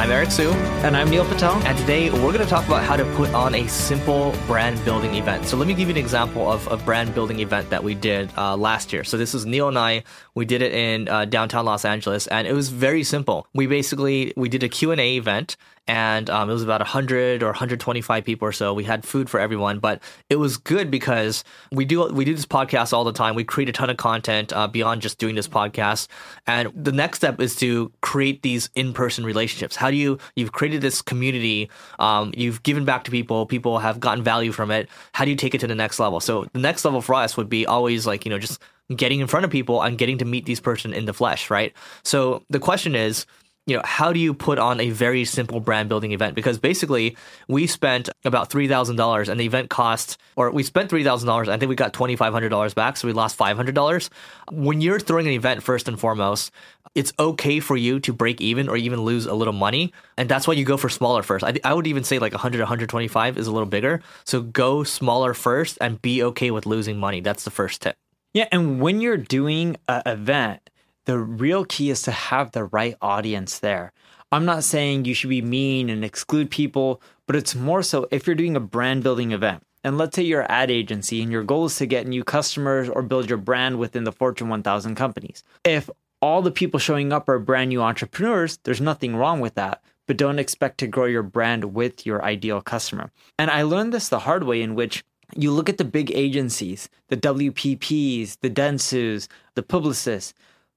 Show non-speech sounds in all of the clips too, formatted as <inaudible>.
I'm Eric Siu. And I'm Neil Patel. And today we're going to talk about how to put on a simple brand building event. So let me give you an example of a brand building event that we did uh, last year. So this is Neil and I. We did it in uh, downtown Los Angeles, and it was very simple. We basically we did a Q&A event, and um, it was about 100 or 125 people or so. We had food for everyone, but it was good because we do we do this podcast all the time. We create a ton of content uh, beyond just doing this podcast, and the next step is to create these in person relationships. How do you you've created this community? Um, you've given back to people. People have gotten value from it. How do you take it to the next level? So the next level for us would be always like you know just getting in front of people and getting to meet these person in the flesh, right? So the question is you know, how do you put on a very simple brand building event? Because basically, we spent about three thousand dollars, and the event cost, or we spent three thousand dollars. I think we got twenty five hundred dollars back, so we lost five hundred dollars. When you're throwing an event, first and foremost, it's okay for you to break even or even lose a little money, and that's why you go for smaller first. I, I would even say like 100, 125 is a little bigger. So go smaller first, and be okay with losing money. That's the first tip. Yeah, and when you're doing an event the real key is to have the right audience there. I'm not saying you should be mean and exclude people, but it's more so if you're doing a brand building event. And let's say you're an ad agency and your goal is to get new customers or build your brand within the Fortune 1000 companies. If all the people showing up are brand new entrepreneurs, there's nothing wrong with that, but don't expect to grow your brand with your ideal customer. And I learned this the hard way in which you look at the big agencies, the WPPs, the Dentsus, the Publicis,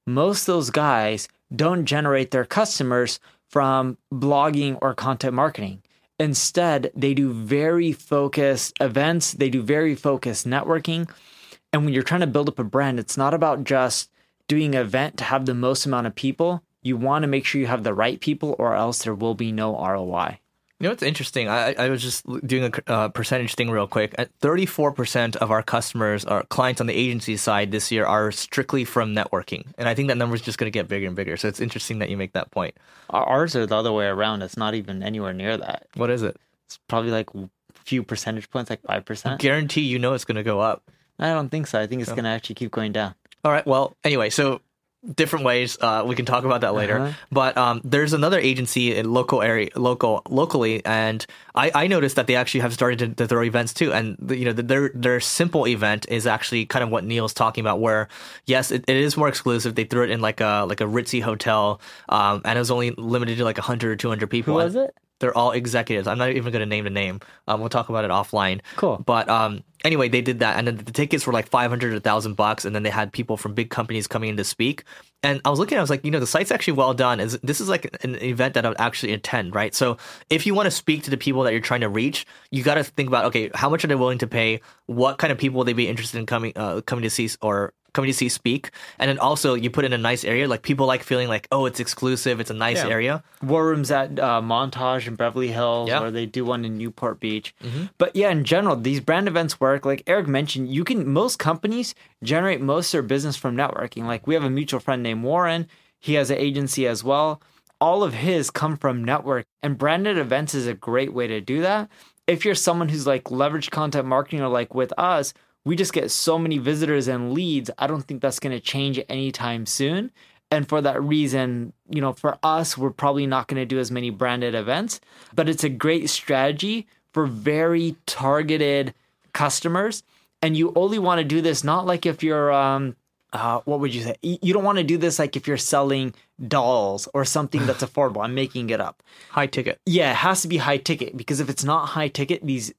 most of those guys don't generate their customers from blogging or content marketing. Instead, they do very focused events, they do very focused networking. And when you're trying to build up a brand, it's not about just doing an event to have the most amount of people. You want to make sure you have the right people, or else there will be no ROI. You know what's interesting? I, I was just doing a uh, percentage thing real quick. 34% of our customers, our clients on the agency side this year are strictly from networking. And I think that number is just going to get bigger and bigger. So it's interesting that you make that point. Ours are the other way around. It's not even anywhere near that. What is it? It's probably like a few percentage points, like 5%. I guarantee you know it's going to go up. I don't think so. I think it's going to actually keep going down. All right. Well, anyway, so different ways. Uh, we can talk about that later. Uh-huh. But um, there's another agency in local area, local locally, and I, I noticed that they actually have started to, to throw events too. And the, you know, the, their their simple event is actually kind of what Neil's talking about. Where yes, it, it is more exclusive. They threw it in like a like a ritzy hotel, um, and it was only limited to like 100 or 200 people. Who was it? They're all executives. I'm not even going to name the name. Um, we'll talk about it offline. Cool. But um, anyway, they did that, and then the tickets were like 500 to 1,000 bucks, and then they had people from big companies coming in to speak. And I was looking, I was like, you know, the site's actually well done. Is this is like an event that I would actually attend, right? So if you want to speak to the people that you're trying to reach, you got to think about, okay, how much are they willing to pay? What kind of people will they be interested in coming uh, coming to see or coming to see speak. And then also you put in a nice area. Like people like feeling like oh it's exclusive. It's a nice yeah. area. War rooms at uh, montage in beverly hills yeah. or they do one in newport beach. Mm-hmm. but yeah in general these brand events work. Like eric mentioned you can most companies generate most of their business from networking. Like we have a mutual friend named warren. He has an agency as well. All of his come from network and branded events is a great way to do that. If you're someone who's like leverage content marketing or like with us we just get so many visitors and leads. I don't think that's going to change anytime soon. And for that reason, you know, for us, we're probably not going to do as many branded events, but it's a great strategy for very targeted customers. And you only want to do this not like if you're, um, uh, what would you say? You don't want to do this like if you're selling dolls or something that's <sighs> affordable. I'm making it up. High ticket. Yeah, it has to be high ticket because if it's not high ticket, these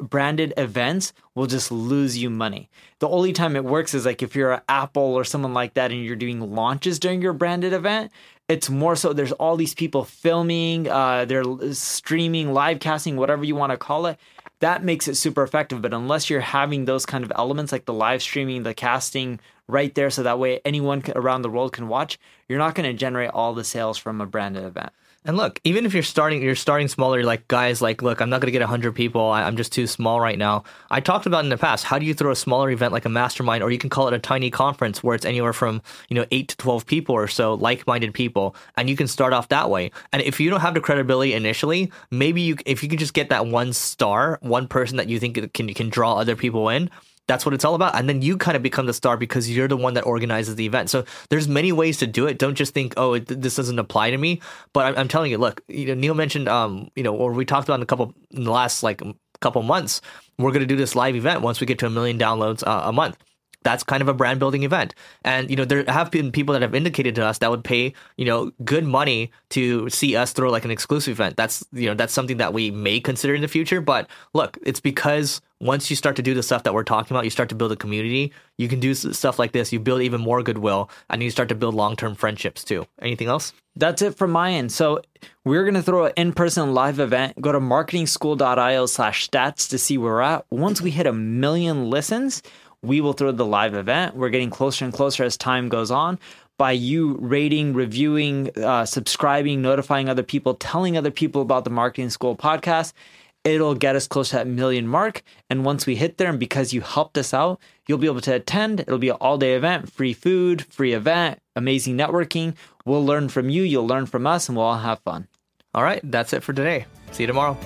branded events will just lose you money. The only time it works is like if you're an Apple or someone like that and you're doing launches during your branded event. It's more so there's all these people filming, uh, they're streaming, live casting, whatever you want to call it. That makes it super effective. But unless you're having those kind of elements like the live streaming, the casting right there, so that way anyone around the world can watch, you're not going to generate all the sales from a branded event. And look, even if you're starting, you're starting smaller. You're like guys, like, look, I'm not gonna get hundred people. I, am just too small right now. I talked about in the past. How do you throw a smaller event like a mastermind, or you can call it a tiny conference where it's anywhere from you know eight to twelve people or so, like-minded people, and you can start off that way. And if you don't have the credibility initially, maybe you, if you can just get that one star, one person that you think can can draw other people in that's what it's all about. And then you kind of become the star because you're the one that organizes the event. So there's many ways to do it. Don't just think, oh, it, this doesn't apply to me. But I'm, I'm, telling you, look, you know, Neil mentioned, um, you know, or we talked about in a couple in the last like couple months, we're going to do this live event once we get to a million downloads uh, a month that's kind of a brand building event. And you know, there have been people that have indicated to us that would pay, you know, good money to see us throw like an exclusive event. That's you know, that's something that we may consider in the future. But look, it's because once you start to do the stuff that we're talking about, you start to build a community. You can do stuff like this. You build even more goodwill, and you start to build long term friendships too. Anything else? That's it from my end. So we're going to throw an in-person live event. Go to marketingschool.io slash stats to see where we're at. Once we hit a million listens, we will throw the live event. We're getting closer and closer as time goes on. By you rating, reviewing, uh, subscribing, notifying other people, telling other people about the Marketing School podcast, it'll get us close to that million mark. And once we hit there, and because you helped us out, you'll be able to attend. It'll be an all day event, free food, free event, amazing networking. We'll learn from you, you'll learn from us, and we'll all have fun. All right, that's it for today. See you tomorrow.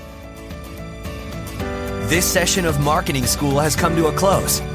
This session of Marketing School has come to a close.